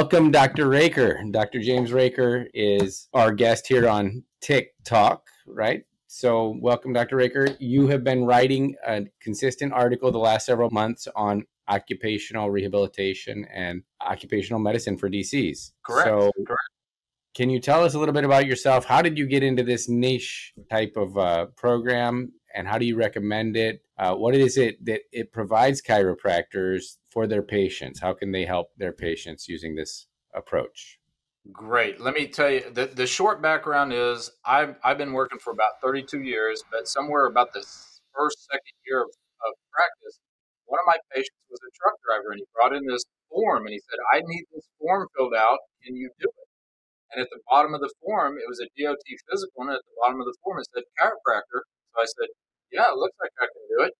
Welcome, Dr. Raker. Dr. James Raker is our guest here on TIC Talk, right? So, welcome, Dr. Raker. You have been writing a consistent article the last several months on occupational rehabilitation and occupational medicine for DCs. Correct. So, Correct. can you tell us a little bit about yourself? How did you get into this niche type of uh, program, and how do you recommend it? Uh, what is it that it provides chiropractors for their patients? How can they help their patients using this approach? Great. Let me tell you the, the short background is I've, I've been working for about 32 years, but somewhere about the first, second year of, of practice, one of my patients was a truck driver and he brought in this form and he said, I need this form filled out. Can you do it? And at the bottom of the form, it was a DOT physical, and at the bottom of the form, it said chiropractor. So I said, Yeah, it looks like I can do it.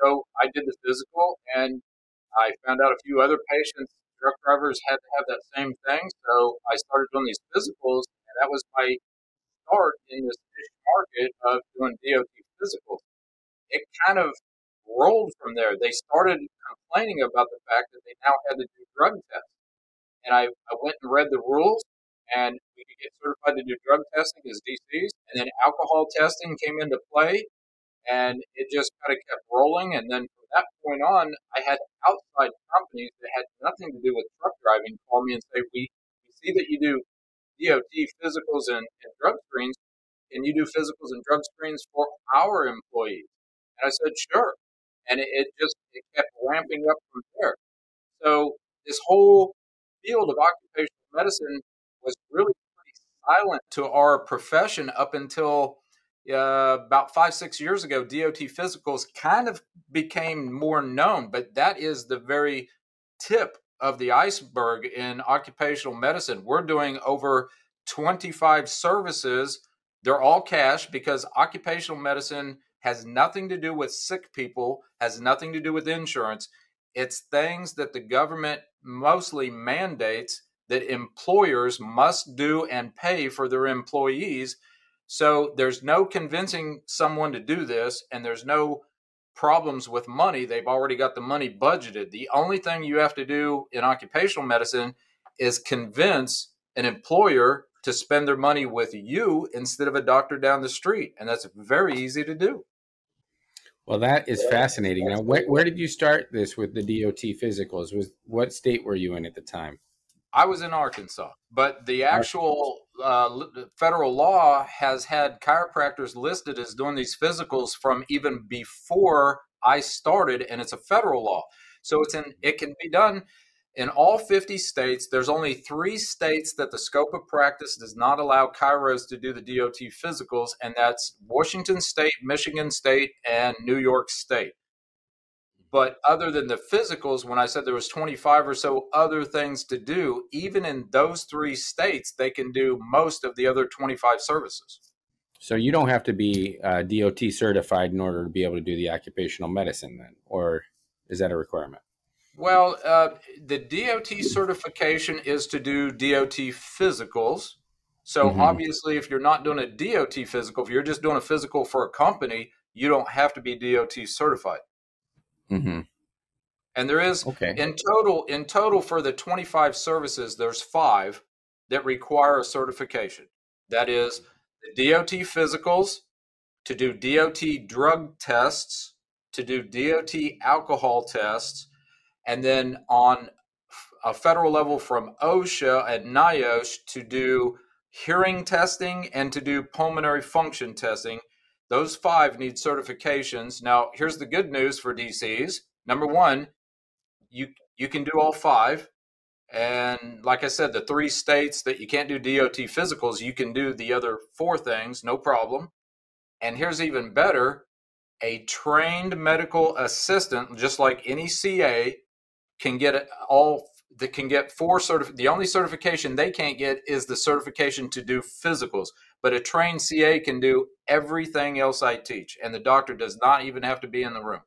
So I did the physical, and I found out a few other patients, truck drivers, had to have that same thing. So I started doing these physicals, and that was my start in this niche market of doing DOT physicals. It kind of rolled from there. They started complaining about the fact that they now had to do drug tests. And I, I went and read the rules, and we could get certified to do drug testing as DCs. And then alcohol testing came into play, and it just kind of kept rolling. And then from that point on, I had outside companies that had nothing to do with truck driving call me and say, "We, we see that you do DOT physicals and, and drug screens. Can you do physicals and drug screens for our employees?" And I said, "Sure." And it, it just it kept ramping up from there. So this whole field of occupational medicine was really silent to our profession up until uh, about five, six years ago. DOT physicals kind of became more known, but that is the very tip of the iceberg in occupational medicine. We're doing over 25 services. They're all cash because occupational medicine has nothing to do with sick people, has nothing to do with insurance. It's things that the government mostly mandates that employers must do and pay for their employees. So there's no convincing someone to do this, and there's no problems with money. They've already got the money budgeted. The only thing you have to do in occupational medicine is convince an employer to spend their money with you instead of a doctor down the street. And that's very easy to do. Well, that is fascinating. Now, where, where did you start this with the DOT physicals? Was what state were you in at the time? I was in Arkansas, but the actual uh, federal law has had chiropractors listed as doing these physicals from even before I started, and it's a federal law. So it's in. It can be done in all 50 states. There's only three states that the scope of practice does not allow chiros to do the DOT physicals, and that's Washington State, Michigan State, and New York State. But other than the physicals, when I said there was 25 or so other things to do, even in those three states, they can do most of the other 25 services. So you don't have to be uh, DOT certified in order to be able to do the occupational medicine, then, or is that a requirement? Well, uh, the DOT certification is to do DOT physicals. So mm-hmm. obviously, if you're not doing a DOT physical, if you're just doing a physical for a company, you don't have to be DOT certified. Mm-hmm. And there is okay. in total in total for the 25 services, there's five that require a certification. That is the DOT physicals, to do DOT drug tests, to do DOT alcohol tests, and then on a federal level from OSHA and NIOSH to do hearing testing and to do pulmonary function testing those five need certifications. Now, here's the good news for DCs. Number one, you you can do all five. And like I said, the three states that you can't do DOT physicals, you can do the other four things, no problem. And here's even better a trained medical assistant, just like any CA, can get all that can get four certif- the only certification they can't get is the certification to do physicals but a trained ca can do everything else i teach and the doctor does not even have to be in the room.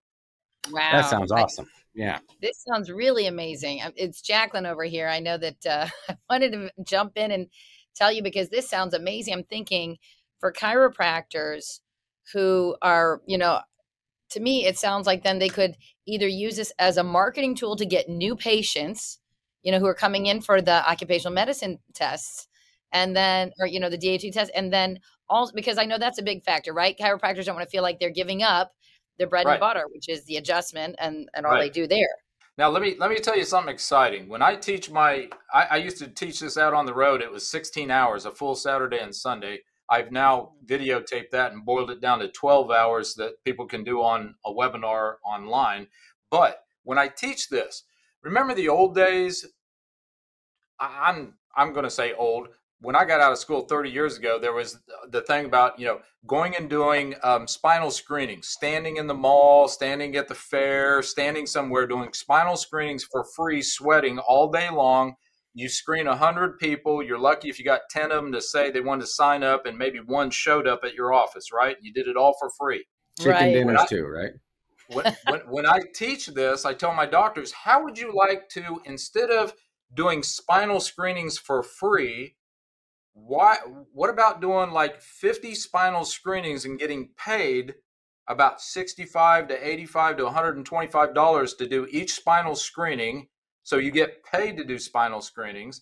Wow. That sounds awesome. Yeah. This sounds really amazing. Um, it's jacqueline over here. I know that uh, i wanted to jump in and tell you because this sounds amazing. I'm thinking for chiropractors who are you know to me it sounds like then they could either use this as a marketing tool to get new patients you know, who are coming in for the occupational medicine tests and then, or, you know, the DHT test. And then also, because I know that's a big factor, right? Chiropractors don't want to feel like they're giving up their bread right. and butter, which is the adjustment and, and all right. they do there. Now let me let me tell you something exciting. When I teach my, I, I, used to teach this out on the road. It was 16 hours, a full Saturday and Sunday. I've now videotaped that and boiled it down to 12 hours that people can do on a webinar online. But when I teach this, remember the old days? I'm I'm going to say old. When I got out of school 30 years ago, there was the thing about you know going and doing um, spinal screenings, standing in the mall, standing at the fair, standing somewhere doing spinal screenings for free, sweating all day long. You screen 100 people. You're lucky if you got 10 of them to say they wanted to sign up, and maybe one showed up at your office, right? You did it all for free. Chicken right. dinners, I, too, right? when, when, when I teach this, I tell my doctors, how would you like to, instead of doing spinal screenings for free, why what about doing like 50 spinal screenings and getting paid about 65 to 85 to 125 dollars to do each spinal screening so you get paid to do spinal screenings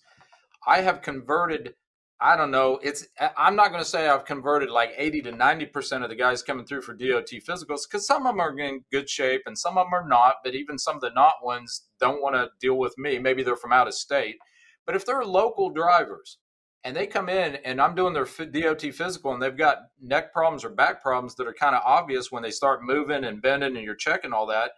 i have converted I don't know. It's I'm not going to say I've converted like 80 to 90 percent of the guys coming through for DOT physicals because some of them are in good shape and some of them are not. But even some of the not ones don't want to deal with me. Maybe they're from out of state. But if they're local drivers and they come in and I'm doing their DOT physical and they've got neck problems or back problems that are kind of obvious when they start moving and bending and you're checking all that,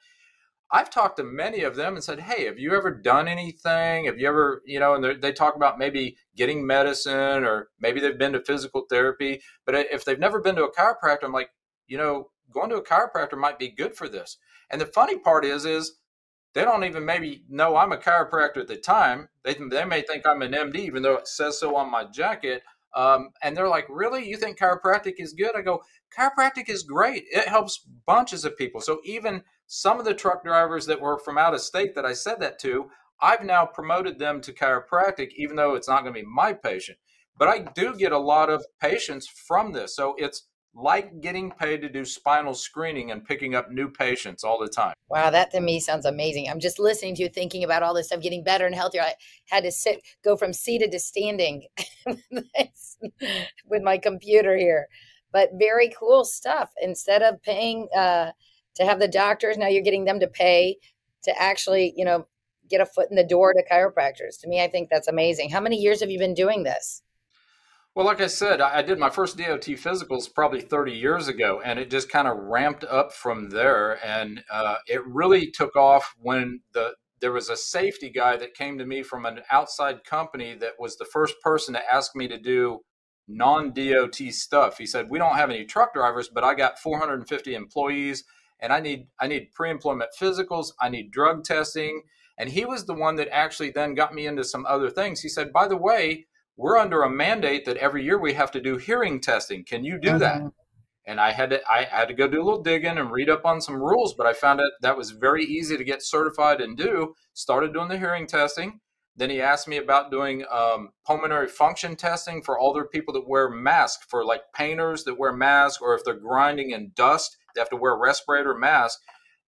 I've talked to many of them and said, Hey, have you ever done anything? Have you ever, you know, and they talk about maybe getting medicine or maybe they've been to physical therapy. But if they've never been to a chiropractor, I'm like, you know, going to a chiropractor might be good for this. And the funny part is, is they don't even maybe know I'm a chiropractor at the time. They, they may think I'm an MD, even though it says so on my jacket. Um, and they're like, really? You think chiropractic is good? I go, chiropractic is great. It helps bunches of people. So even some of the truck drivers that were from out of state that I said that to, I've now promoted them to chiropractic, even though it's not going to be my patient. But I do get a lot of patients from this. So it's like getting paid to do spinal screening and picking up new patients all the time. Wow, that to me sounds amazing. I'm just listening to you thinking about all this stuff, getting better and healthier. I had to sit, go from seated to standing with my computer here. But very cool stuff. Instead of paying, uh, to have the doctors now you're getting them to pay to actually you know get a foot in the door to chiropractors to me i think that's amazing how many years have you been doing this well like i said i did my first dot physicals probably 30 years ago and it just kind of ramped up from there and uh, it really took off when the there was a safety guy that came to me from an outside company that was the first person to ask me to do non DOT stuff. He said, We don't have any truck drivers, but I got 450 employees and I need I need pre-employment physicals, I need drug testing, and he was the one that actually then got me into some other things. He said, "By the way, we're under a mandate that every year we have to do hearing testing. Can you do mm-hmm. that?" And I had to I had to go do a little digging and read up on some rules, but I found out that was very easy to get certified and do. Started doing the hearing testing. Then he asked me about doing um, pulmonary function testing for all the people that wear masks, for like painters that wear masks, or if they're grinding in dust they have to wear a respirator mask.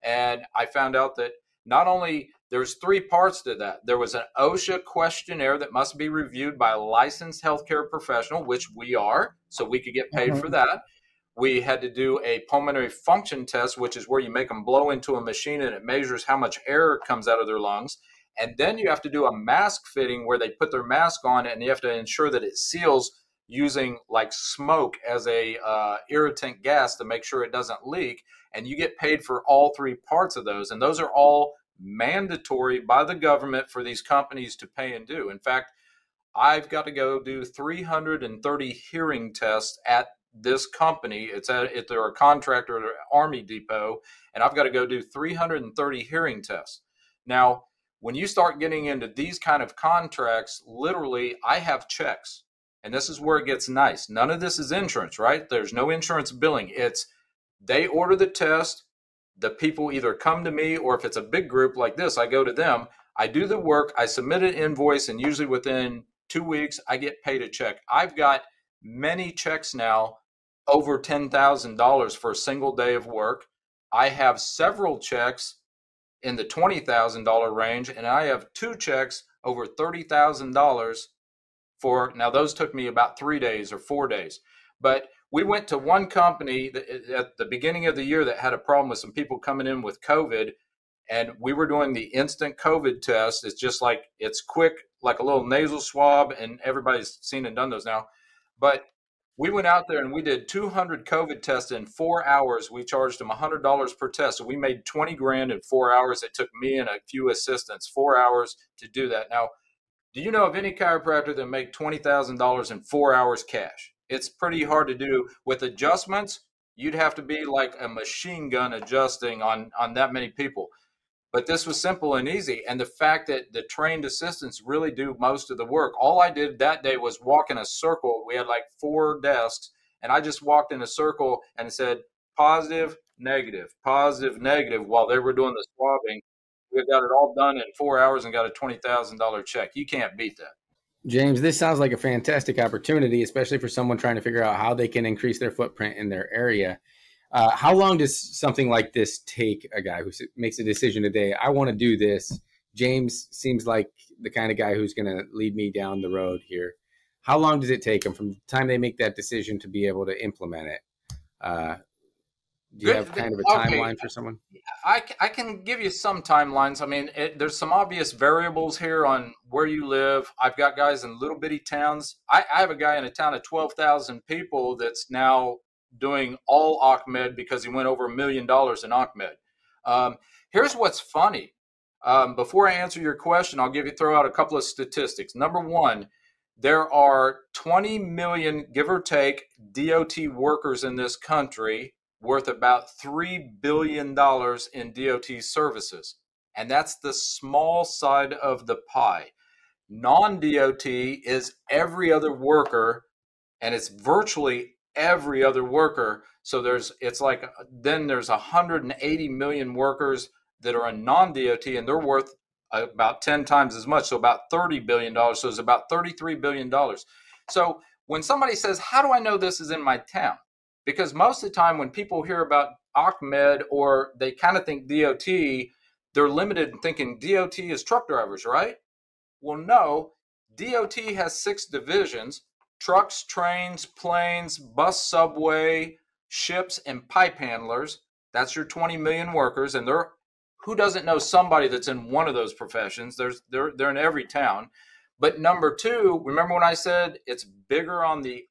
And I found out that not only there's three parts to that. There was an OSHA questionnaire that must be reviewed by a licensed healthcare professional, which we are, so we could get paid mm-hmm. for that. We had to do a pulmonary function test, which is where you make them blow into a machine and it measures how much air comes out of their lungs. And then you have to do a mask fitting where they put their mask on and you have to ensure that it seals using like smoke as a uh, irritant gas to make sure it doesn't leak and you get paid for all three parts of those and those are all mandatory by the government for these companies to pay and do in fact i've got to go do 330 hearing tests at this company it's at if they're a contractor at an army depot and i've got to go do 330 hearing tests now when you start getting into these kind of contracts literally i have checks and this is where it gets nice. None of this is insurance, right? There's no insurance billing. It's they order the test. The people either come to me, or if it's a big group like this, I go to them. I do the work. I submit an invoice, and usually within two weeks, I get paid a check. I've got many checks now over $10,000 for a single day of work. I have several checks in the $20,000 range, and I have two checks over $30,000 for now those took me about 3 days or 4 days. But we went to one company that, eh, eh, at the beginning of the year that had a problem with some people coming in with COVID and we were doing the instant COVID test. It's just like it's quick, like a little nasal swab, and everybody's seen and done those now. But we went out there and we did 200 COVID tests in four hours. We charged them $100 per test. So we made 20 grand in four hours. It took me and a few assistants four hours to do that. Now, do you know of any chiropractor that make $20,000 in four hours cash? It's pretty hard to do with adjustments. You'd have to be like a machine gun adjusting on, on that many people. But this was simple and easy. And the fact that the trained assistants really do most of the work. All I did that day was walk in a circle. We had like four desks, and I just walked in a circle and said positive, negative, positive, negative while they were doing the swabbing. We got it all done in four hours and got a $20,000 check. You can't beat that. James, this sounds like a fantastic opportunity, especially for someone trying to figure out how they can increase their footprint in their area. Uh, how long does something like this take a guy who makes a decision today? I want to do this. James seems like the kind of guy who's going to lead me down the road here. How long does it take them from the time they make that decision to be able to implement it? Uh, do you have kind of a timeline okay. for someone? I, I can give you some timelines. I mean, it, there's some obvious variables here on where you live. I've got guys in little bitty towns. I, I have a guy in a town of 12,000 people that's now doing all OccMed because he went over a million dollars in OccMed. Um, here's what's funny. Um, before I answer your question, I'll give you throw out a couple of statistics. Number one, there are 20 million, give or take, DOT workers in this country worth about $3 billion in DOT services. And that's the small side of the pie. Non DOT is every other worker, and it's virtually every other worker. So there's it's like uh, then there's 180 million workers that are in non-DOT and they're worth uh, about 10 times as much, so about 30 billion dollars. So it's about 33 billion dollars. So when somebody says, "How do I know this is in my town?" Because most of the time when people hear about OccMed or they kind of think DOT, they're limited in thinking DOT is truck drivers, right? Well, no. DOT has six divisions trucks, trains, planes, bus, subway, ships, and pipe handlers. That's your 20 million workers, and they're who doesn't know somebody that's in one of those professions? There's they're they're in every town. But number two, remember when I said it's bigger on the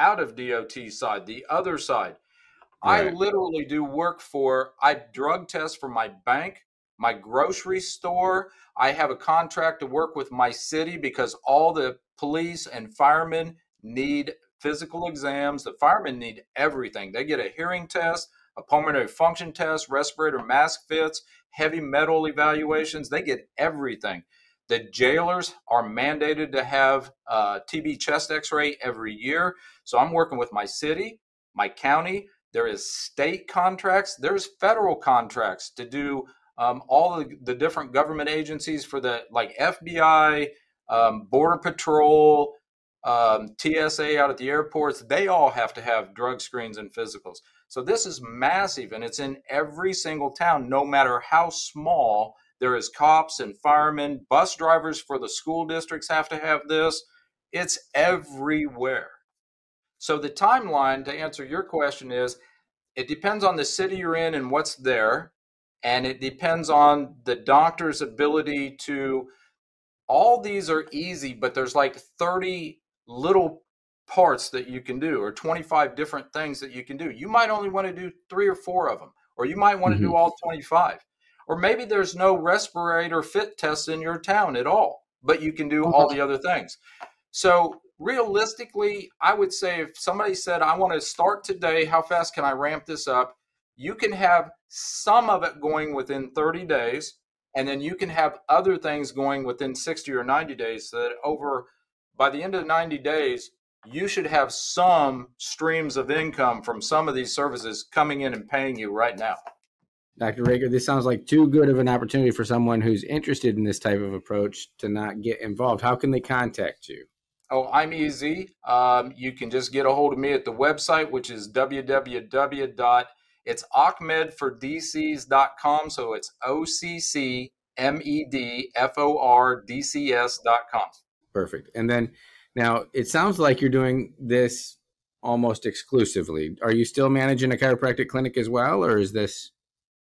out of DOT side, the other side. Right. I literally do work for I drug test for my bank, my grocery store. I have a contract to work with my city because all the police and firemen need physical exams. The firemen need everything. They get a hearing test, a pulmonary function test, respirator mask fits, heavy metal evaluations. They get everything. The jailers are mandated to have a TB chest x ray every year. So I'm working with my city, my county. There is state contracts, there's federal contracts to do um, all the, the different government agencies for the like FBI, um, Border Patrol, um, TSA out at the airports, they all have to have drug screens and physicals. So this is massive and it's in every single town, no matter how small. There is cops and firemen, bus drivers for the school districts have to have this. It's everywhere. So the timeline to answer your question is it depends on the city you're in and what's there. And it depends on the doctor's ability to all these are easy, but there's like 30 little parts that you can do or 25 different things that you can do. You might only want to do three or four of them, or you might want to mm-hmm. do all 25. Or maybe there's no respirator fit test in your town at all, but you can do oh, all the other things. So realistically, I would say if somebody said, I want to start today, how fast can I ramp this up? You can have some of it going within 30 days and then you can have other things going within 60 or 90 days so that over by the end of 90 days you should have some streams of income from some of these services coming in and paying you right now dr raker this sounds like too good of an opportunity for someone who's interested in this type of approach to not get involved how can they contact you Oh, I'm easy. Um, you can just get a hold of me at the website, which is www it's occmedfordcs.com. So it's O C C M E D F O R D C S dot com. Perfect. And then now it sounds like you're doing this almost exclusively. Are you still managing a chiropractic clinic as well, or is this?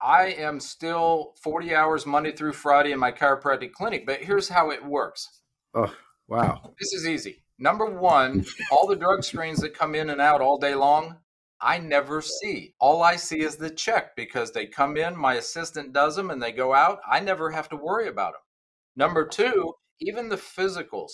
I am still 40 hours Monday through Friday in my chiropractic clinic, but here's how it works. Oh, wow. This is easy. Number one, all the drug screens that come in and out all day long, I never see. All I see is the check because they come in, my assistant does them, and they go out. I never have to worry about them. Number two, even the physicals.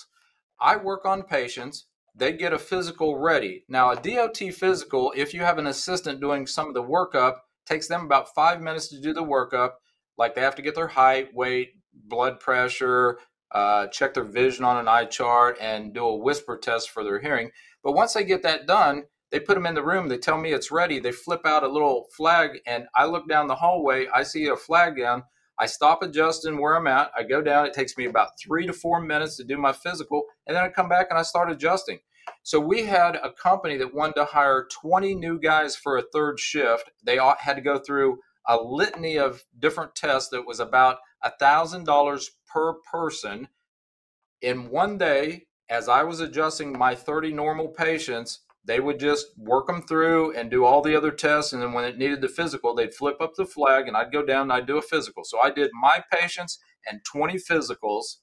I work on patients, they get a physical ready. Now, a DOT physical, if you have an assistant doing some of the workup, takes them about five minutes to do the workup. Like they have to get their height, weight, blood pressure, uh, check their vision on an eye chart, and do a whisper test for their hearing. But once they get that done, they put them in the room. They tell me it's ready. They flip out a little flag, and I look down the hallway. I see a flag down. I stop adjusting where I'm at. I go down. It takes me about three to four minutes to do my physical, and then I come back and I start adjusting. So we had a company that wanted to hire 20 new guys for a third shift. They all had to go through a litany of different tests that was about $1,000 per person. In one day, as I was adjusting my 30 normal patients, they would just work them through and do all the other tests. And then when it needed the physical, they'd flip up the flag and I'd go down and I'd do a physical. So I did my patients and 20 physicals.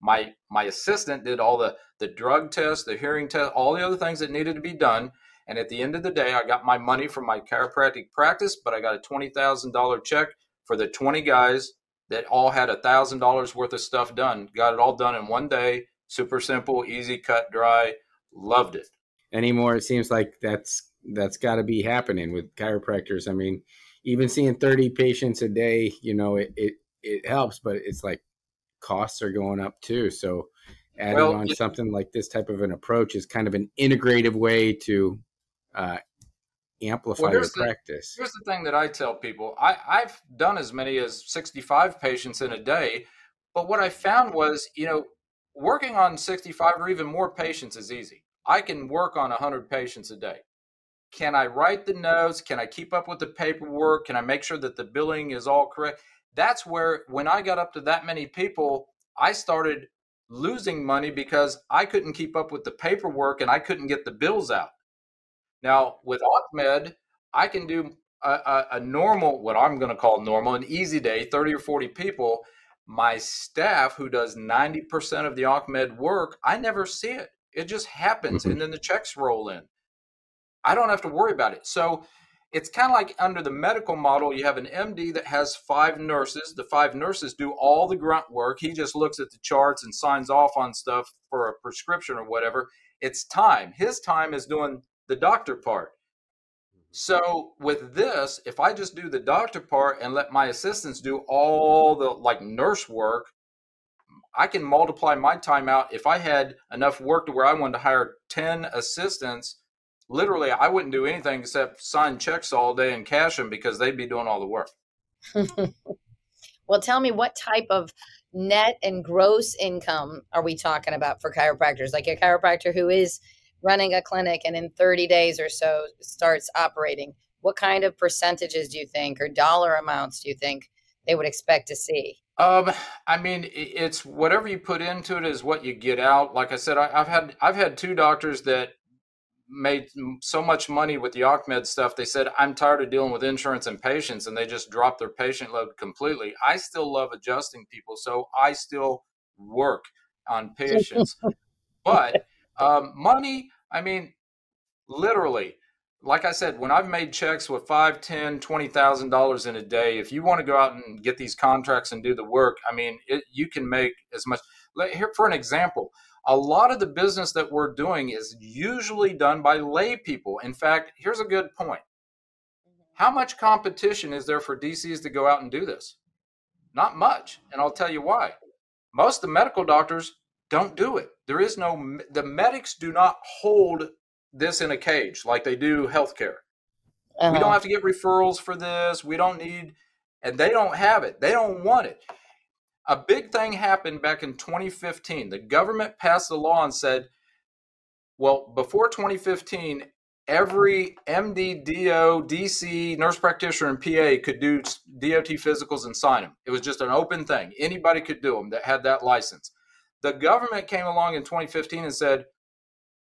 My my assistant did all the the drug test, the hearing test, all the other things that needed to be done. And at the end of the day, I got my money from my chiropractic practice, but I got a $20,000 check for the 20 guys that all had a $1,000 worth of stuff done. Got it all done in one day. Super simple, easy, cut, dry. Loved it. Anymore, it seems like that's that's got to be happening with chiropractors. I mean, even seeing 30 patients a day, you know, it, it, it helps, but it's like costs are going up too. So adding well, on something like this type of an approach is kind of an integrative way to uh, amplify well, your the, practice. Here's the thing that I tell people: I, I've done as many as 65 patients in a day, but what I found was, you know, working on 65 or even more patients is easy. I can work on 100 patients a day. Can I write the notes? Can I keep up with the paperwork? Can I make sure that the billing is all correct? That's where, when I got up to that many people, I started losing money because I couldn't keep up with the paperwork and I couldn't get the bills out. Now, with OccMed, I can do a, a, a normal, what I'm going to call normal, an easy day, 30 or 40 people. My staff, who does 90% of the OccMed work, I never see it. It just happens. Mm-hmm. And then the checks roll in. I don't have to worry about it. So it's kind of like under the medical model, you have an MD that has five nurses. The five nurses do all the grunt work. He just looks at the charts and signs off on stuff for a prescription or whatever. It's time. His time is doing the doctor part. Mm-hmm. So with this, if I just do the doctor part and let my assistants do all the like nurse work, I can multiply my time out. If I had enough work to where I wanted to hire 10 assistants, literally I wouldn't do anything except sign checks all day and cash them because they'd be doing all the work. well, tell me what type of net and gross income are we talking about for chiropractors? Like a chiropractor who is running a clinic and in 30 days or so starts operating. What kind of percentages do you think or dollar amounts do you think they would expect to see? Um, I mean, it's whatever you put into it is what you get out. Like I said, I, have had I've had two doctors that made so much money with the OccMed stuff. They said, I'm tired of dealing with insurance and patients, and they just dropped their patient load completely. I still love adjusting people, so I still work on patients. but um, money, I mean, literally, like I said, when I've made checks with five, ten, twenty thousand dollars in a day, if you want to go out and get these contracts and do the work, I mean, it, you can make as much. Here, for an example, a lot of the business that we're doing is usually done by lay people. In fact, here's a good point. Mm-hmm. How much competition is there for DCs to go out and do this? Not much. And I'll tell you why. Most of the medical doctors don't do it. There is no, the medics do not hold this in a cage like they do healthcare. Uh-huh. We don't uh-huh. have to get referrals for this. We don't need, and they don't have it. They don't want it a big thing happened back in 2015. The government passed a law and said, well, before 2015, every MD, DO, DC, nurse practitioner, and PA could do DOT physicals and sign them. It was just an open thing. Anybody could do them that had that license. The government came along in 2015 and said,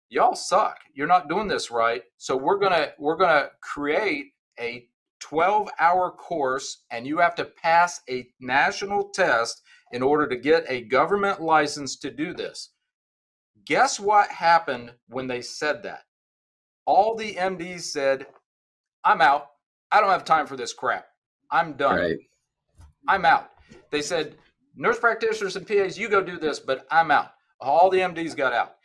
"Y'all suck. You're not doing this right. So we're gonna we're gonna create a 12 hour course, and you have to pass a national test in order to get a government license to do this." Guess what happened when they said that? all the MDs said, I'm out. I don't have time for this crap. I'm done. Right. I'm out. They said, nurse practitioners and PAs, you go do this, but I'm out. All the MDs got out.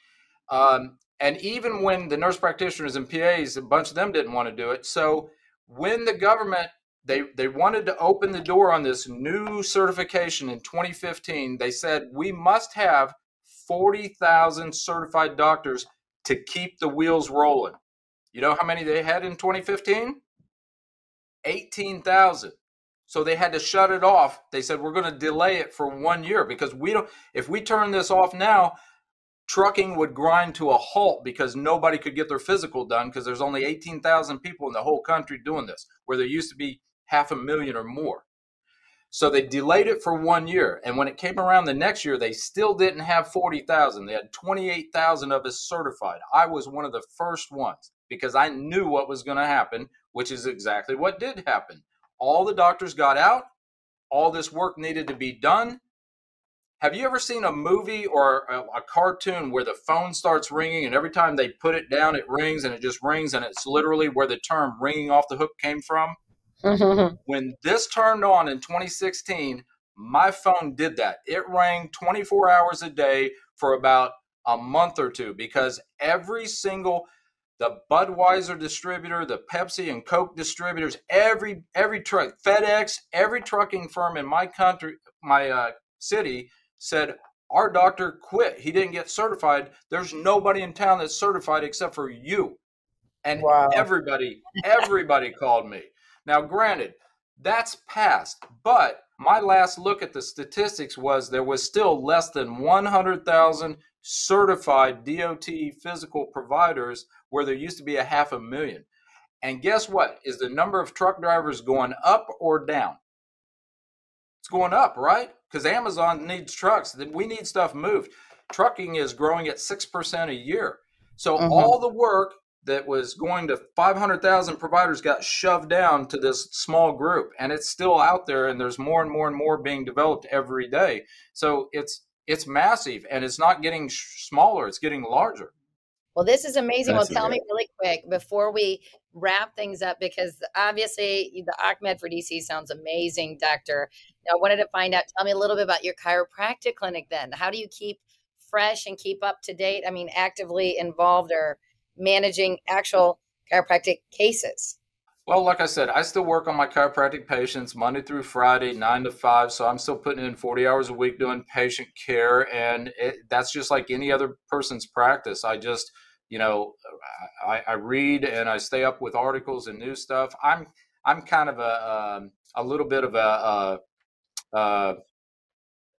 Um, and even when the nurse practitioners and PAs, a bunch of them didn't want to do it. So when the government they they wanted to open the door on this new certification in 2015, they said we must have 40,000 certified doctors to keep the wheels rolling. You know how many they had in 2015? 18,000. So they had to shut it off. They said we're going to delay it for 1 year because we don't if we turn this off now, trucking would grind to a halt because nobody could get their physical done because there's only 18,000 people in the whole country doing this where there used to be half a million or more. So they delayed it for one year. And when it came around the next year, they still didn't have 40,000. They had 28,000 of us certified. I was one of the first ones because I knew what was going to happen, which is exactly what did happen. All the doctors got out, all this work needed to be done. Have you ever seen a movie or a, a, cartoon where the phone starts ringing and every time they put it down, it rings and it just rings and it's literally where the term ringing off the hook came from? Mm-hmm. When this turned on in 2016, my phone did that. It rang 24 hours a day for about a month or two because every single the Budweiser distributor, the Pepsi and Coke distributors, every every truck, FedEx, every trucking firm in my country, my uh, city said our doctor quit. He didn't get certified. There's nobody in town that's certified except for you. And wow. everybody, everybody called me. Now, granted, that's past, but my last look at the statistics was there was still less than 100,000 certified DOT physical providers where there used to be a half a million. And guess what? Is the number of truck drivers going up or down? It's going up, right? Because Amazon needs trucks. We need stuff moved. Trucking is growing at 6% a year. So mm-hmm. all the work that was going to 500,000 providers got shoved down to this small group and it's still out there and there's more and more and more being developed every day. So it's it's massive and it's not getting smaller, it's getting larger. Well, this is amazing. That's well, tell me really quick before we wrap things up because obviously the OccMed for DC sounds amazing, doctor. Now, I wanted to find out, tell me a little bit about your chiropractic clinic then. How do you keep fresh and keep up to date? I mean, actively involved or managing actual chiropractic cases? Well, like I said, I still work on my chiropractic patients Monday through Friday, nine to five. So I'm still putting in 40 hours a week doing patient care. And it, that's just like any other person's practice. I just, you know, I, I, read and I stay up with articles and new stuff. I'm, I'm kind of a, um, a little bit of a, uh, uh,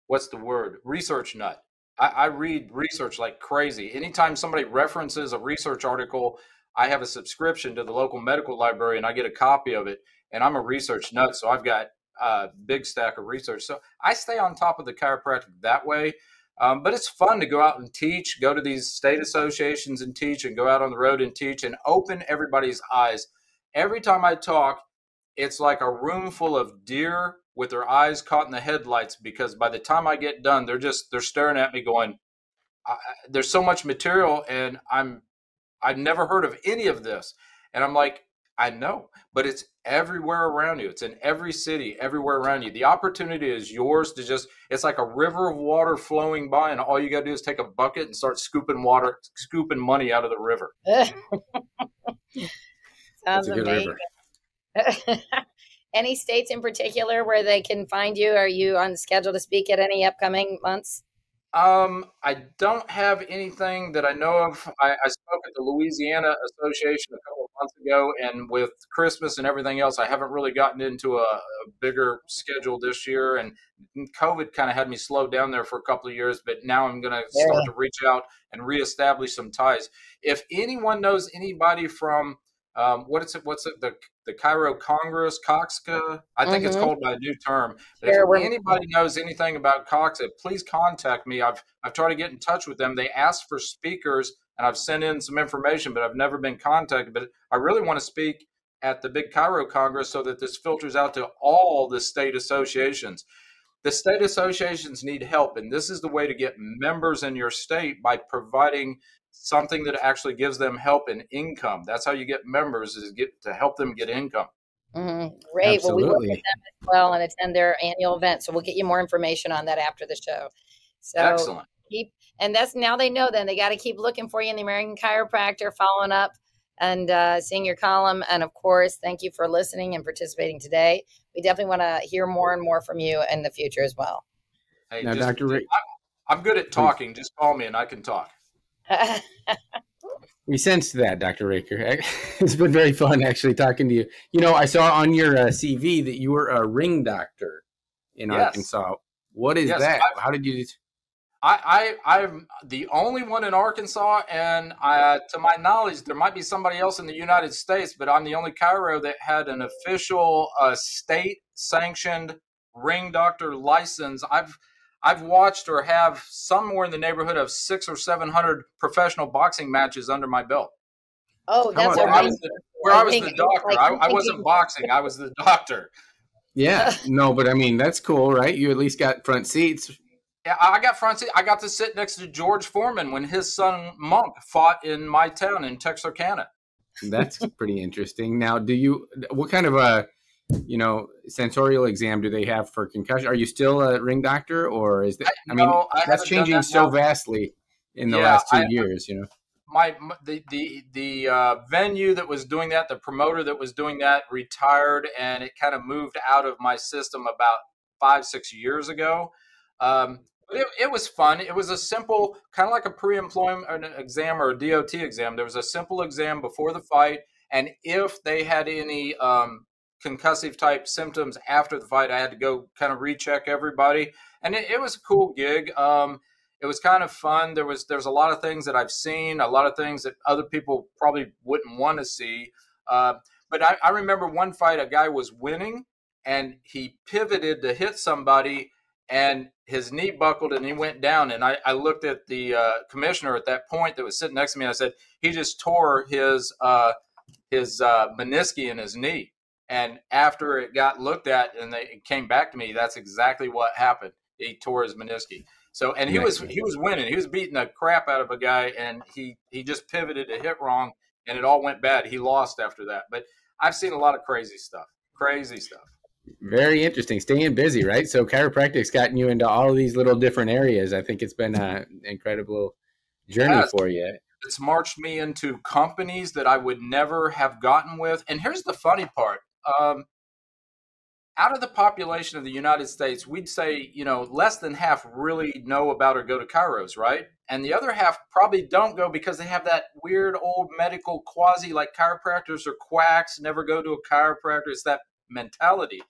what's the word? Research nut. I, I read research like crazy. Anytime somebody references a research article, I have a subscription to the local medical library and I get a copy of it. And I'm a research nut, so I've got a big stack of research. So I stay on top of the chiropractic that way. Um, but it's fun to go out and teach, go to these state associations and teach, and go out on the road and teach and open everybody's eyes. Every time I talk, it's like a room full of deer with their eyes caught in the headlights because by the time I get done, they're just they're staring at me going, "There's so much material, and I'm I've never heard of any of this," and I'm like, "I know, but it's everywhere around you. It's in every city, everywhere around you. The opportunity is yours to just. It's like a river of water flowing by, and all you got to do is take a bucket and start scooping water, scooping money out of the river." Sounds amazing. any states in particular where they can find you? Are you on schedule to speak at any upcoming months? Um, I don't have anything that I know of. I, I, spoke at the Louisiana Association a couple of months ago, and with Christmas and everything else, I haven't really gotten into a, a bigger schedule this year. And COVID kind of had me slowed down there for a couple of years, but now I'm going to start to reach out and reestablish some ties. If anyone knows anybody from um, what is it? What's it? The the Chiro Congress, COCSA. I think mm-hmm. it's called by a new term. Sure, if anybody knows anything about COCSA, please contact me. I've I've tried to get in touch with them. They asked for speakers, and I've sent in some information, but I've never been contacted. But I really want to speak at the big Chiro Congress so that this filters out to all the state associations. The state associations need help, and this is the way to get members in your state by providing something that actually gives them help and income. That's how you get members is get to help them get income. Mm-hmm. Great. Absolutely. Well, we work with them as well and attend their annual event. So we'll get you more information on that after the show. So excellent. Keep and that's now they know. Then they got to keep looking for you in the American Chiropractor, following up and uh, seeing your column. And of course, thank you for listening and participating today. We definitely want to hear more and more from you in the future as well. Hey, now, just, Dr. Rick, I'm good at talking. Just call me and I can talk. we sensed that, Dr. Raker. It's been very fun actually talking to you. You know, I saw on your uh, CV that you were a ring doctor in yes. Arkansas. What is yes, that? I've, How did you? I, I, I'm the only one in Arkansas, and I, to my knowledge, there might be somebody else in the United States, but I'm the only chiro that had an official uh, state-sanctioned ring doctor license. I've I've watched or have somewhere in the neighborhood of six or seven hundred professional boxing matches under my belt. Oh, that's where, I was the, where I was the doctor. Like, I, I wasn't boxing. I was the doctor. Yeah, no, but I mean that's cool, right? You at least got front seats. Yeah, I got front seat. I got to sit next to George Foreman when his son Monk fought in my town in Texarkana. That's pretty interesting. Now, do you? What kind of a you know, sensorial exam do they have for concussion? Are you still a ring doctor, or is that? I, I mean, no, I that's changing that so vastly in the yeah, last two I, years. You know, my the the the uh, venue that was doing that, the promoter that was doing that, retired, and it kind of moved out of my system about five six years ago. Um, but it, it was fun. It was a simple, kind of like a pre-employment exam or a DOT exam. There was a simple exam before the fight, and if they had any um, concussive type symptoms after the fight. I had to go kind of recheck everybody, and it, it was a cool gig. Um, it was kind of fun. There was there's a lot of things that I've seen, a lot of things that other people probably wouldn't want to see. Uh, but I, I remember one fight, a guy was winning, and he pivoted to hit somebody, and his knee buckled and he went down. And I, I looked at the uh, commissioner at that point that was sitting next to me. And I said, he just tore his uh, his uh, meniscus in his knee. And after it got looked at and they, it came back to me, that's exactly what happened. He tore his meniscus. So, and he was he was winning. He was beating the crap out of a guy, and he he just pivoted to hit wrong, and it all went bad. He lost after that. But I've seen a lot of crazy stuff. Crazy stuff. Very interesting. Staying busy, right? So chiropractic's gotten you into all of these little different areas. I think it's been an incredible journey yes. for you. It's marched me into companies that I would never have gotten with. And here's the funny part um, out of the population of the United States, we'd say, you know, less than half really know about or go to chiros, right? And the other half probably don't go because they have that weird old medical quasi like chiropractors or quacks, never go to a chiropractor. It's that mentality.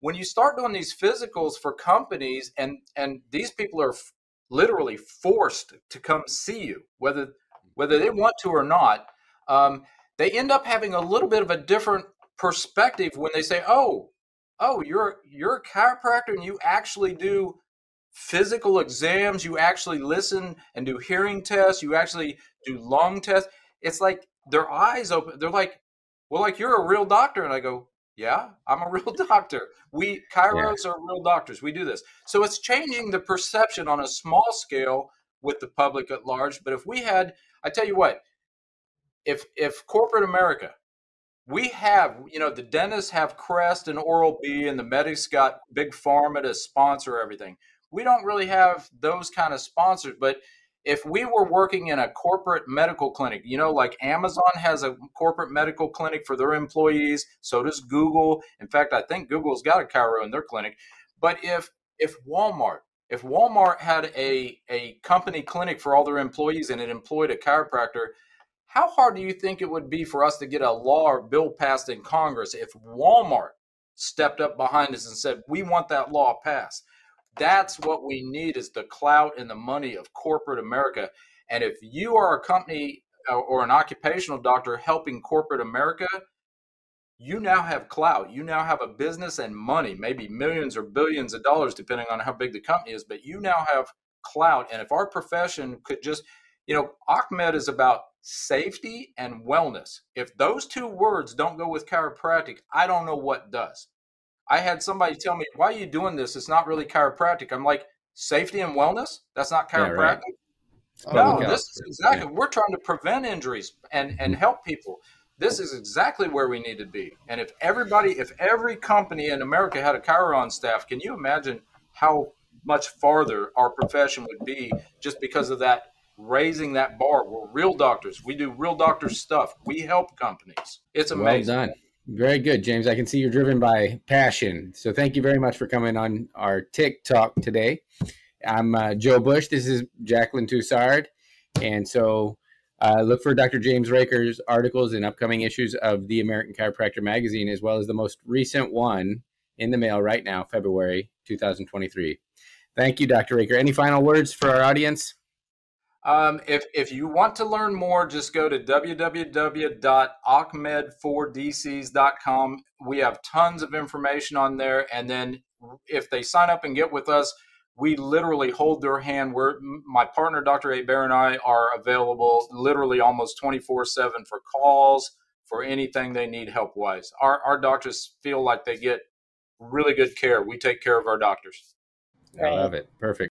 When you start doing these physicals for companies and and these people are f- literally forced to come see you, whether whether they want to or not, um, they end up having a little bit of a different perspective when they say, "Oh, oh, you're you're a chiropractor and you actually do physical exams, you actually listen and do hearing tests, you actually do lung tests." It's like their eyes open. They're like, "Well, like you're a real doctor," and I go, "Yeah, I'm a real doctor. We chiros yeah. are real doctors. We do this." So it's changing the perception on a small scale with the public at large. But if we had, I tell you what, if if corporate America we have, you know, the dentists have Crest and Oral B, and the medics got Big Pharma to sponsor everything. We don't really have those kind of sponsors, but if we were working in a corporate medical clinic, you know, like Amazon has a corporate medical clinic for their employees, so does Google. In fact, I think Google's got a chiro in their clinic. But if if Walmart, If Walmart had a, a company clinic for all their employees and it employed a chiropractor, how hard do you think it would be for us to get a law or bill passed in Congress if Walmart stepped up behind us and said, we want that law passed? That's what we need is the clout and the money of corporate America. And if you are a company uh, or an occupational doctor helping corporate America, you now have clout. You now have a business and money, maybe millions or billions of dollars, depending on how big the company is, but you now have clout. And if our profession could just, you know, OccMed is about safety and wellness. If those two words don't go with chiropractic, I don't know what does. I had somebody tell me, why are you doing this? It's not really chiropractic. I'm like, safety and wellness? That's not chiropractic. Yeah, right. No, this is exactly. Yeah. We're trying to prevent injuries and and mm-hmm. help people. This is exactly where we need to be. And if everybody, if every company in America had a Chiron staff, can you imagine how much farther our profession would be just because of that raising that bar? We're real doctors. We do real doctor stuff. We help companies. It's amazing. Well done. Very good, James. I can see you're driven by passion. So thank you very much for coming on our TIC Talk today. I'm uh, Joe Busch. This is Jaclyn Touzard. And so uh, look for Dr. James Raker's articles in upcoming issues of the American Chiropractor magazine, as well as the most recent one in the mail right now, February 2023. Thank you, Dr. Raker. Any final words for our audience? Um, if, if you want to learn more, just go to www.occmedfordcs.com. We have tons of information on there. And then if they sign up and get with us, we literally hold their hand. We're, my partner, Dr. Bear, and I are available literally almost 24 7 for calls, for anything they need help wise. Our, our doctors feel like they get really good care. We take care of our doctors. I love it. Perfect.